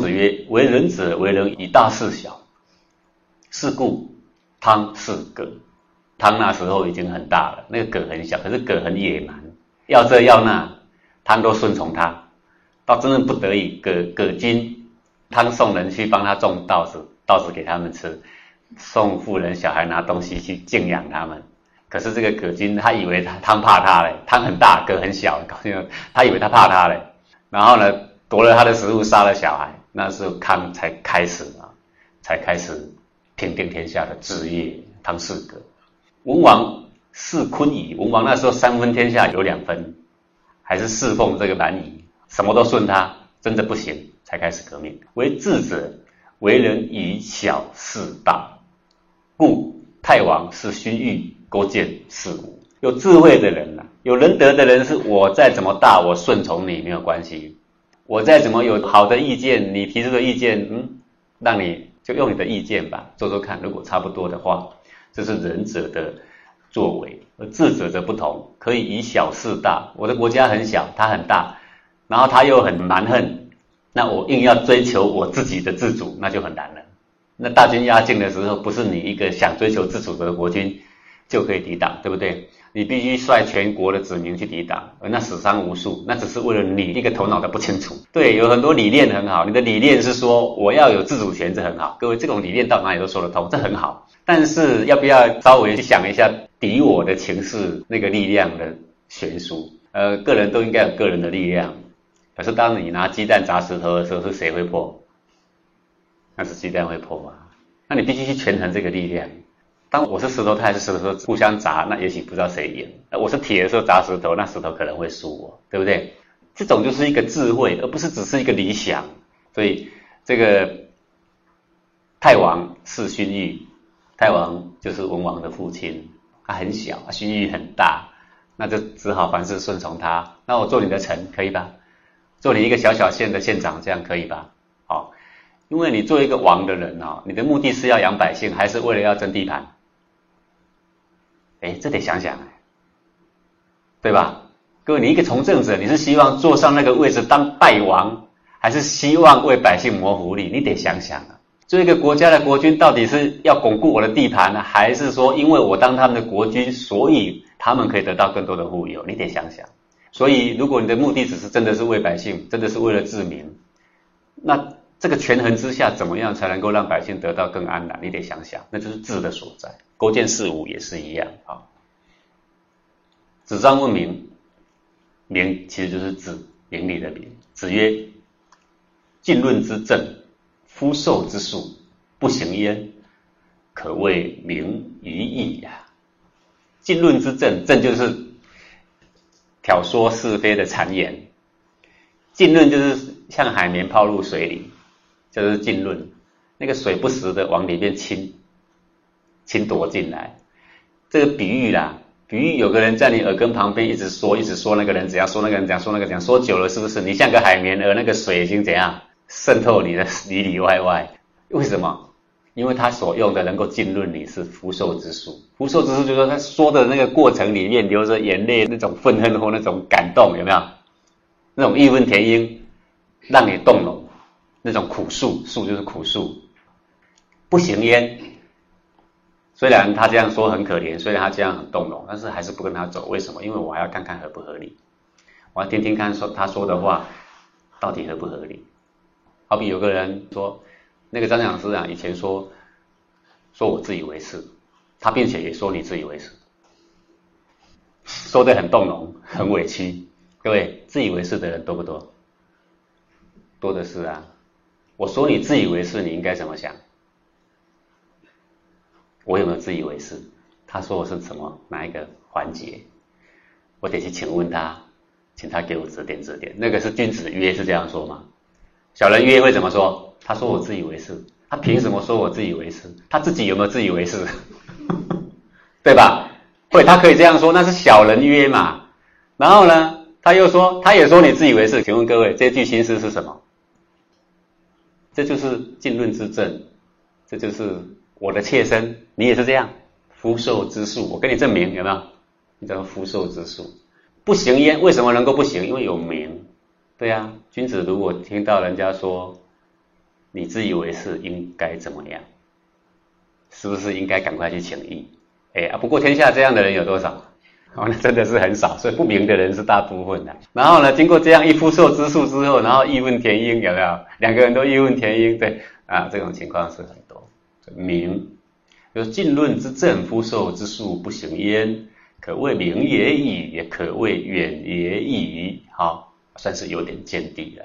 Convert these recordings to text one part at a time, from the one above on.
子曰：“为人者，为人以大事小。是故汤是葛。汤那时候已经很大了，那个葛很小，可是葛很野蛮，要这要那，汤都顺从他。到真正不得已，葛葛金汤送人去帮他种稻子，稻子给他们吃，送妇人小孩拿东西去敬仰他们。可是这个葛金他以为他汤怕他嘞，汤很大，葛很小，搞清楚？他以为他怕他嘞，然后呢，夺了他的食物，杀了小孩。那时候康才开始啊，才开始平定天下的志业。汤氏葛，文王是坤仪，文王那时候三分天下有两分，还是侍奉这个蛮夷，什么都顺他，真的不行，才开始革命。为智者，为人以小事大，故太王是勋欲勾践事无。有智慧的人呐，有仁德的人，是我再怎么大，我顺从你没有关系。我再怎么有好的意见，你提出的意见，嗯，让你就用你的意见吧，做做看。如果差不多的话，这是仁者的作为，而智者则不同，可以以小事大。我的国家很小，他很大，然后他又很蛮横，那我硬要追求我自己的自主，那就很难了。那大军压境的时候，不是你一个想追求自主的国君就可以抵挡，对不对？你必须率全国的子民去抵挡，而那死伤无数，那只是为了你一个头脑的不清楚。对，有很多理念很好，你的理念是说我要有自主权，这很好。各位，这种理念到哪里都说得通，这很好。但是要不要稍微去想一下敌我的情势那个力量的悬殊？呃，个人都应该有个人的力量。可是当你拿鸡蛋砸石头的时候，是谁会破？那是鸡蛋会破吗？那你必须去权衡这个力量。当我是石头，他还是石头，互相砸，那也许不知道谁赢。我是铁的时候砸石头，那石头可能会输我，对不对？这种就是一个智慧，而不是只是一个理想。所以这个太王是荀彧，太王就是文王的父亲，他很小，荀彧很大，那就只好凡事顺从他。那我做你的臣可以吧？做你一个小小县的县长，这样可以吧？好，因为你做一个王的人啊，你的目的是要养百姓，还是为了要争地盘？哎，这得想想，对吧？各位，你一个从政者，你是希望坐上那个位置当败王，还是希望为百姓谋福利？你得想想啊。做一个国家的国君，到底是要巩固我的地盘呢，还是说因为我当他们的国君，所以他们可以得到更多的富有？你得想想。所以，如果你的目的只是真的是为百姓，真的是为了治民，那这个权衡之下，怎么样才能够让百姓得到更安然？你得想想，那就是治的所在。勾践事无也是一样啊。子张问名，名其实就是子名利的名。子曰：“尽论之政，夫受之术，不行焉，可谓名于义呀。”尽论之政，政就是挑唆是非的谗言。尽论就是像海绵泡入水里，就是尽论，那个水不时的往里面侵。侵夺进来，这个比喻啦，比喻有个人在你耳根旁边一直说，一直说那个人怎样，说那个人怎样，说那个怎样，说久了是不是你像个海绵，而那个水已经怎样渗透你的里里外外？为什么？因为他所用的能够浸润你是福寿之术，福寿之术就是说他说的那个过程里面流着眼泪，那种愤恨或那种感动，有没有？那种义愤填膺，让你动容，那种苦术，术就是苦术，不行焉。虽然他这样说很可怜，虽然他这样很动容，但是还是不跟他走。为什么？因为我还要看看合不合理，我要听听看说他说的话到底合不合理。好比有个人说，那个张讲师啊，以前说说我自以为是，他并且也说你自以为是，说的很动容，很委屈。各位，自以为是的人多不多？多的是啊。我说你自以为是，你应该怎么想？我有没有自以为是？他说我是什么哪一个环节？我得去请问他，请他给我指点指点。那个是君子约是这样说吗？小人约会怎么说？他说我自以为是，他凭什么说我自以为是？他自己有没有自以为是？对吧？会，他可以这样说，那是小人约嘛。然后呢，他又说，他也说你自以为是。请问各位，这句心思是什么？这就是进论之证，这就是。我的妾身，你也是这样，福寿之术，我跟你证明有没有？你叫福寿之术，不行焉？为什么能够不行？因为有名，对呀。君子如果听到人家说你自以为是应该怎么样？是不是应该赶快去请益？哎啊，不过天下这样的人有多少？哦，那真的是很少，所以不明的人是大部分的。然后呢，经过这样一扑朔之术之后，然后义愤填膺，有没有？两个人都义愤填膺，对啊，这种情况是很多。明，就是进论之正，夫受之术不行焉，可谓明也已，也可谓远也已。好，算是有点见地了。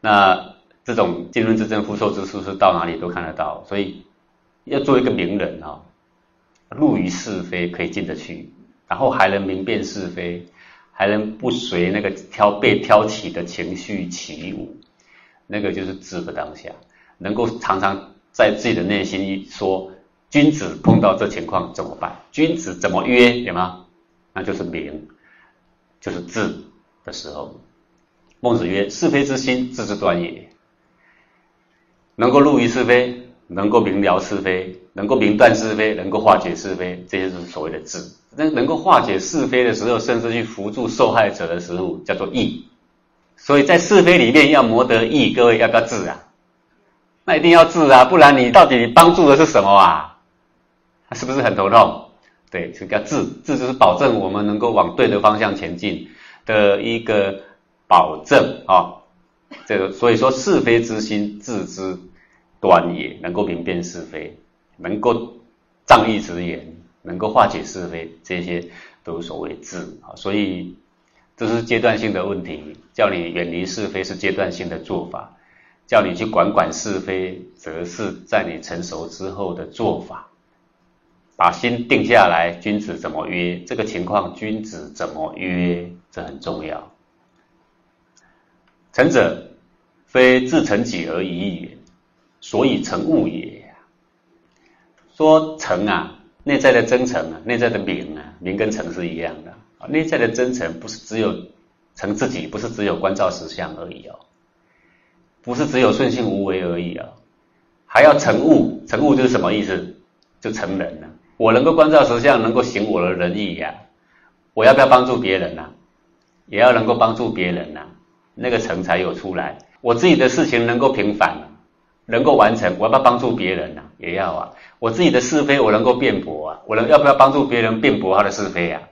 那这种进论之正，夫受之术是到哪里都看得到，所以要做一个名人啊，入于是非可以进得去。然后还能明辨是非，还能不随那个挑被挑起的情绪起舞，那个就是智的当下，能够常常在自己的内心说：君子碰到这情况怎么办？君子怎么约？有吗？那就是明，就是智的时候。孟子曰：是非之心，智之端也。能够入于是非，能够明了是非，能够明断是非，能够化解是非，这些就是所谓的智。那能够化解是非的时候，甚至去扶助受害者的时候，叫做义。所以在是非里面要谋得义，各位要不要智啊？那一定要智啊，不然你到底帮助的是什么啊？是不是很头痛？对，这叫智，智就是保证我们能够往对的方向前进的一个保证啊。这个所以说是非之心，智之端也，能够明辨是非，能够仗义直言。能够化解是非，这些都所谓智啊，所以这是阶段性的问题。叫你远离是非是阶段性的做法，叫你去管管是非，则是在你成熟之后的做法。把心定下来，君子怎么约？这个情况，君子怎么约？这很重要。诚者，非自成己而已也，所以成物也。说成啊。内在的真诚啊，内在的明啊，明跟诚是一样的。内在的真诚不是只有成自己，不是只有关照实相而已哦，不是只有顺性无为而已啊，还要成物。成物就是什么意思？就成人了。我能够关照实相，能够行我的仁义呀。我要不要帮助别人呢？也要能够帮助别人呐，那个成才有出来。我自己的事情能够平反，能够完成，我要不要帮助别人呢？也要啊。我自己的是非，我能够辩驳啊，我能要不要帮助别人辩驳他的是非啊？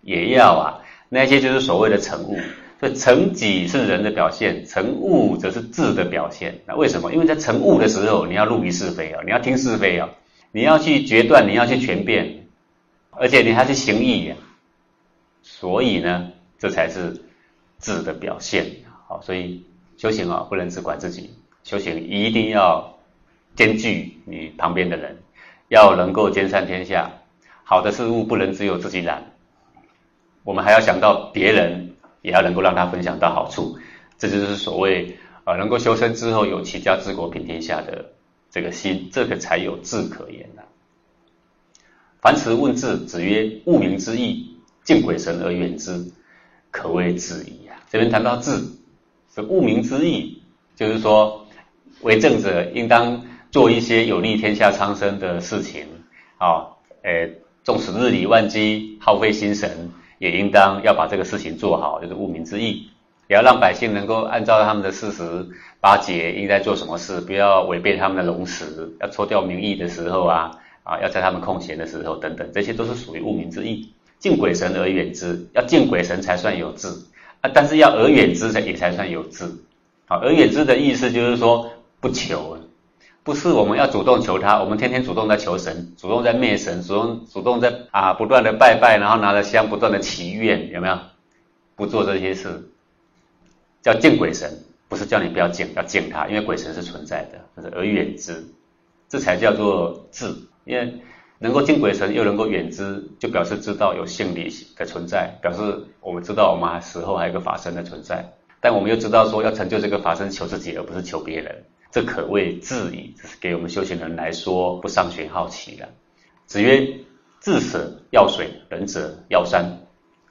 也要啊，那些就是所谓的成物。所以成己是人的表现，成物则是智的表现。那为什么？因为在成物的时候，你要入于是非啊，你要听是非啊，你要去决断，你要去权变，而且你还去行义啊。所以呢，这才是智的表现。好，所以修行啊，不能只管自己，修行一定要。兼具你旁边的人，要能够兼善天下。好的事物不能只有自己揽，我们还要想到别人，也要能够让他分享到好处。这就是所谓啊，能够修身之后有齐家治国平天下的这个心，这个才有智可言呐。凡迟问智，子曰：“物明之义，敬鬼神而远之，可谓智矣。”啊，这边谈到智，是物明之义，就是说为政者应当。做一些有利天下苍生的事情，啊，呃，纵使日理万机，耗费心神，也应当要把这个事情做好，就是务民之义，也要让百姓能够按照他们的事实八节应该做什么事，不要违背他们的龙时，要抽掉民意的时候啊，啊，要在他们空闲的时候等等，这些都是属于务民之义。敬鬼神而远之，要敬鬼神才算有志啊，但是要而远之才也才算有志。好，而远之的意思就是说不求。不是我们要主动求他，我们天天主动在求神，主动在灭神，主动主动在啊不断的拜拜，然后拿着香不断的祈愿，有没有？不做这些事，叫敬鬼神，不是叫你不要敬，要敬他，因为鬼神是存在的，就是而远之，这才叫做智。因为能够敬鬼神又能够远之，就表示知道有性理的存在，表示我们知道我们死后还有个法身的存在，但我们又知道说要成就这个法身，求自己而不是求别人。这可谓智矣，这是给我们修行人来说不上玄好奇的。子曰：“智者要水，仁者要山。”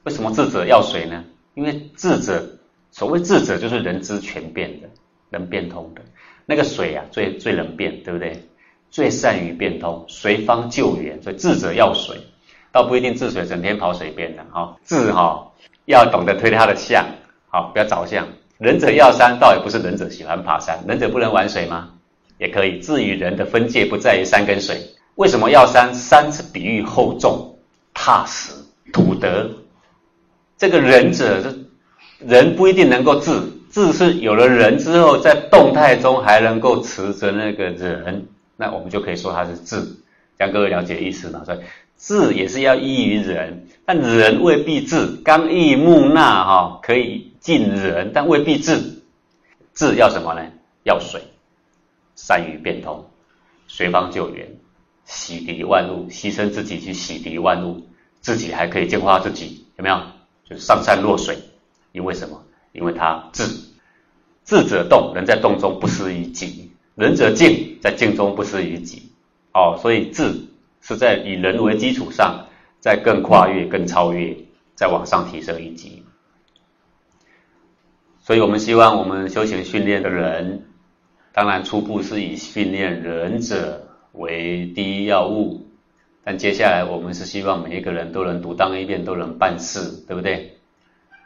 为什么智者要水呢？因为智者，所谓智者就是人之全变的，能变通的。那个水啊，最最能变，对不对？最善于变通，随方救援。所以智者要水，倒不一定治水整天跑水边的哈。智哈要懂得推他的象，好不要着相。仁者要山，倒也不是仁者喜欢爬山。仁者不能玩水吗？也可以。智与人的分界不在于山跟水。为什么要山？山是比喻厚重、踏实、土德。这个仁者是人不一定能够治，治是有了人之后，在动态中还能够持着那个人，那我们就可以说他是智。让各位了解意思嘛？所以治也是要依于人，但人未必治。刚毅木讷哈，可以尽人，但未必治。治要什么呢？要水，善于变通，随方救援，洗涤万物，牺牲自己去洗涤万物，自己还可以净化自己，有没有？就是上善若水。因为什么？因为他智，智者动，人在动中不失于己；仁者静，在静中不失于己。哦，所以智是在以人为基础上，在更跨越、更超越，再往上提升一级。所以我们希望我们修行训练的人，当然初步是以训练仁者为第一要务，但接下来我们是希望每一个人都能独当一面，都能办事，对不对？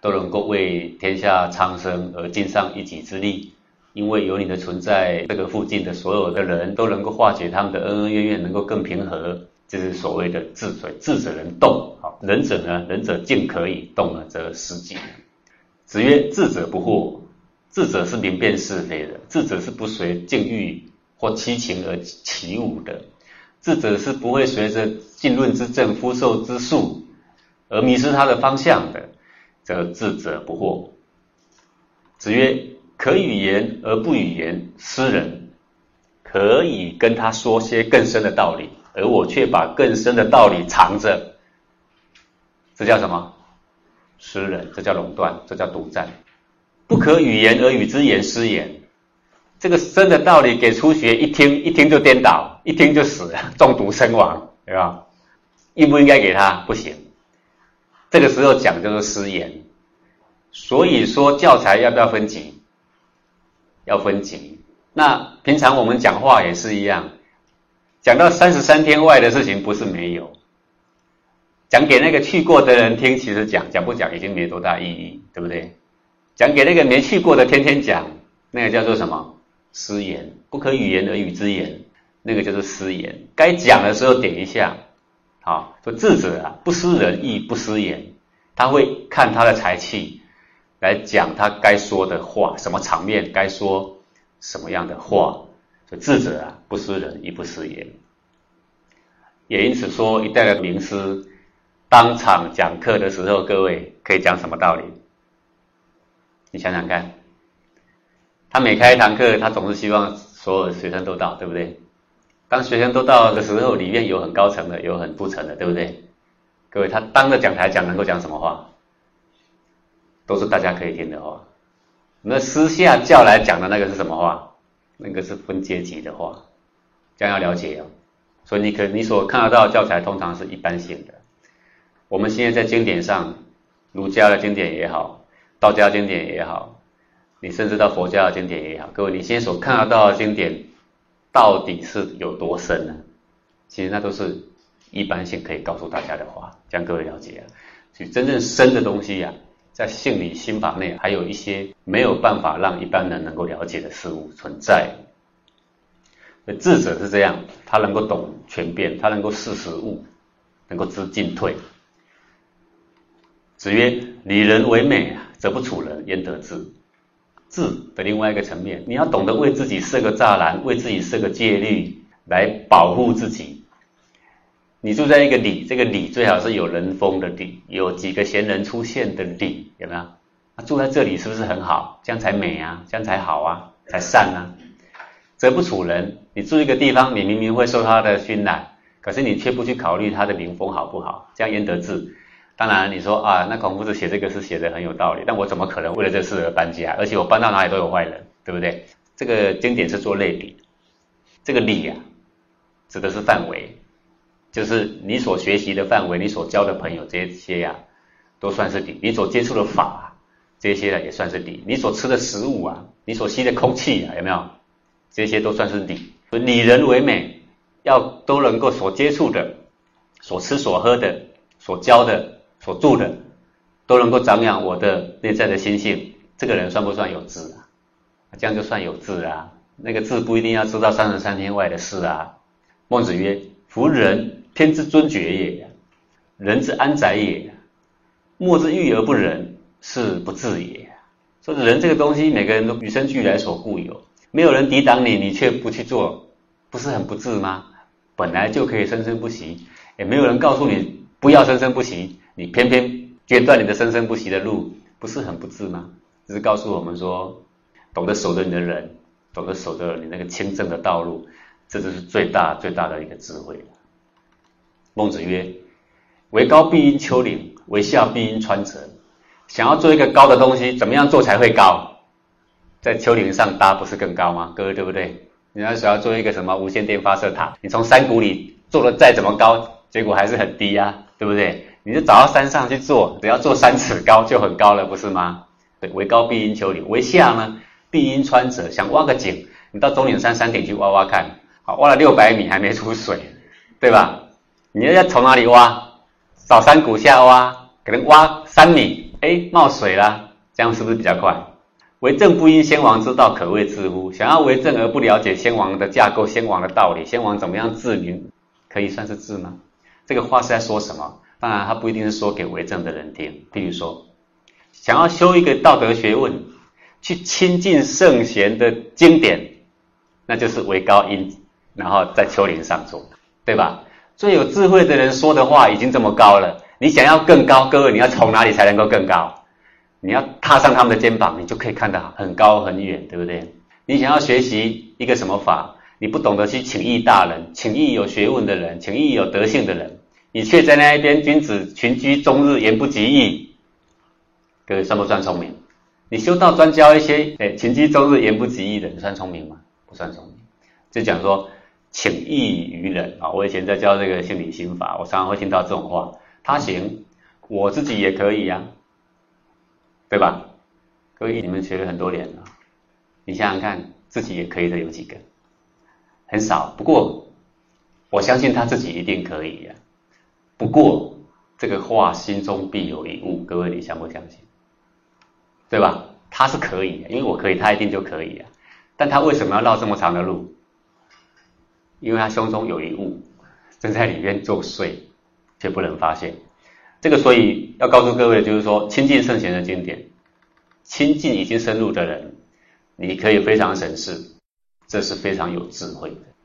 都能够为天下苍生而尽上一己之力。因为有你的存在，这个附近的所有的人都能够化解他们的恩恩怨怨，能够更平和，就是所谓的智水。智者能动，好，仁者呢？仁者静可以动了，则失己。子曰：智者不惑，智者是明辨是非的，智者是不随境遇或七情而起舞的，智者是不会随着进论之政、肤受之术而迷失他的方向的，则智者不惑。子曰。可语言而不语言，诗人可以跟他说些更深的道理，而我却把更深的道理藏着，这叫什么？诗人，这叫垄断，这叫独占。不可语言而与之言，失言。这个深的道理给初学一听，一听就颠倒，一听就死了，中毒身亡，对吧？应不应该给他？不行。这个时候讲就是失言。所以说教材要不要分级？要分级，那平常我们讲话也是一样，讲到三十三天外的事情不是没有，讲给那个去过的人听，其实讲讲不讲已经没多大意义，对不对？讲给那个没去过的天天讲，那个叫做什么？失言，不可语言而语之言，那个叫做失言。该讲的时候点一下，啊，说智者啊，不失人意，不失言，他会看他的才气。来讲他该说的话，什么场面该说什么样的话，所以智者啊，不失人亦不失言。也因此说，一代的名师当场讲课的时候，各位可以讲什么道理？你想想看，他每开一堂课，他总是希望所有的学生都到，对不对？当学生都到的时候，里面有很高层的，有很不层的，对不对？各位，他当着讲台讲，能够讲什么话？都是大家可以听的话，那私下叫来讲的那个是什么话？那个是分阶级的话，这样要了解哦。所以你可你所看得到教材通常是一般性的。我们现在在经典上，儒家的经典也好，道家经典也好，你甚至到佛家的经典也好，各位你现在所看得到的经典到底是有多深呢？其实那都是一般性可以告诉大家的话，这样各位了解啊。所以真正深的东西呀。在性理心法内，还有一些没有办法让一般人能够了解的事物存在。智者是这样，他能够懂全变，他能够识时务，能够知进退。子曰：“礼人为美，则不处人焉得志？”智的另外一个层面，你要懂得为自己设个栅栏，为自己设个戒律，来保护自己。你住在一个里，这个里最好是有人风的里，有几个闲人出现的里，有没有？那住在这里是不是很好？这样才美啊，这样才好啊，才善啊。则不处人，你住一个地方，你明明会受他的熏染，可是你却不去考虑他的民风好不好？这样焉得志？当然，你说啊，那孔夫子写这个是写的很有道理，但我怎么可能为了这事而搬家？而且我搬到哪里都有坏人，对不对？这个经典是做类比，这个理啊，指的是范围。就是你所学习的范围，你所交的朋友这些呀，都算是底。你所接触的法，这些呢也算是底。你所吃的食物啊，你所吸的空气啊，有没有？这些都算是底。以人为美，要都能够所接触的、所吃所喝的、所交的、所住的，都能够长养我的内在的心性，这个人算不算有智啊？这样就算有智啊。那个智不一定要知道三十三天外的事啊。孟子曰：“夫人，天之尊爵也，人之安宅也。莫之欲而不仁，是不智也。”说人这个东西，每个人都与生俱来所固有，没有人抵挡你，你却不去做，不是很不智吗？本来就可以生生不息，也没有人告诉你不要生生不息，你偏偏决断你的生生不息的路，不是很不智吗？只是告诉我们说，懂得守着你的人，懂得守着你那个清正的道路，这就是最大最大的一个智慧。孟子曰：“为高必因丘陵，为下必因川泽。”想要做一个高的东西，怎么样做才会高？在丘陵上搭不是更高吗？各位对不对？你要想要做一个什么无线电发射塔，你从山谷里做的再怎么高，结果还是很低呀，对不对？你就找到山上去做，只要做三尺高就很高了，不是吗？对，为高必因丘陵，为下呢必因川泽。想挖个井，你到中岭山山顶去挖挖看，好，挖了六百米还没出水，对吧？你要从哪里挖？找山谷下挖，可能挖三米。哎，冒水了，这样是不是比较快？为政不因先王之道，可谓治乎？想要为政而不了解先王的架构、先王的道理，先王怎么样治民，可以算是治吗？这个话是在说什么？当然，他不一定是说给为政的人听。譬如说，想要修一个道德学问，去亲近圣贤的经典，那就是为高音，然后在丘陵上做，对吧？最有智慧的人说的话已经这么高了。你想要更高，各位，你要从哪里才能够更高？你要踏上他们的肩膀，你就可以看到很高很远，对不对？你想要学习一个什么法，你不懂得去请益大人，请益有学问的人，请益有德性的人，你却在那一边君子群居终日，言不及义，各位算不算聪明？你修道专教一些哎群居终日言不及义的，你算聪明吗？不算聪明。就讲说请益于人啊，我以前在教这个心理心法，我常常会听到这种话。他行，我自己也可以呀，对吧？各位，你们学了很多年了，你想想看，自己也可以的有几个？很少。不过，我相信他自己一定可以呀。不过，这个话心中必有一物，各位，你相不相信？对吧？他是可以，因为我可以，他一定就可以呀。但他为什么要绕这么长的路？因为他胸中有一物，正在里面作祟。却不能发现，这个所以要告诉各位，就是说亲近圣贤的经典，亲近已经深入的人，你可以非常省事，这是非常有智慧的。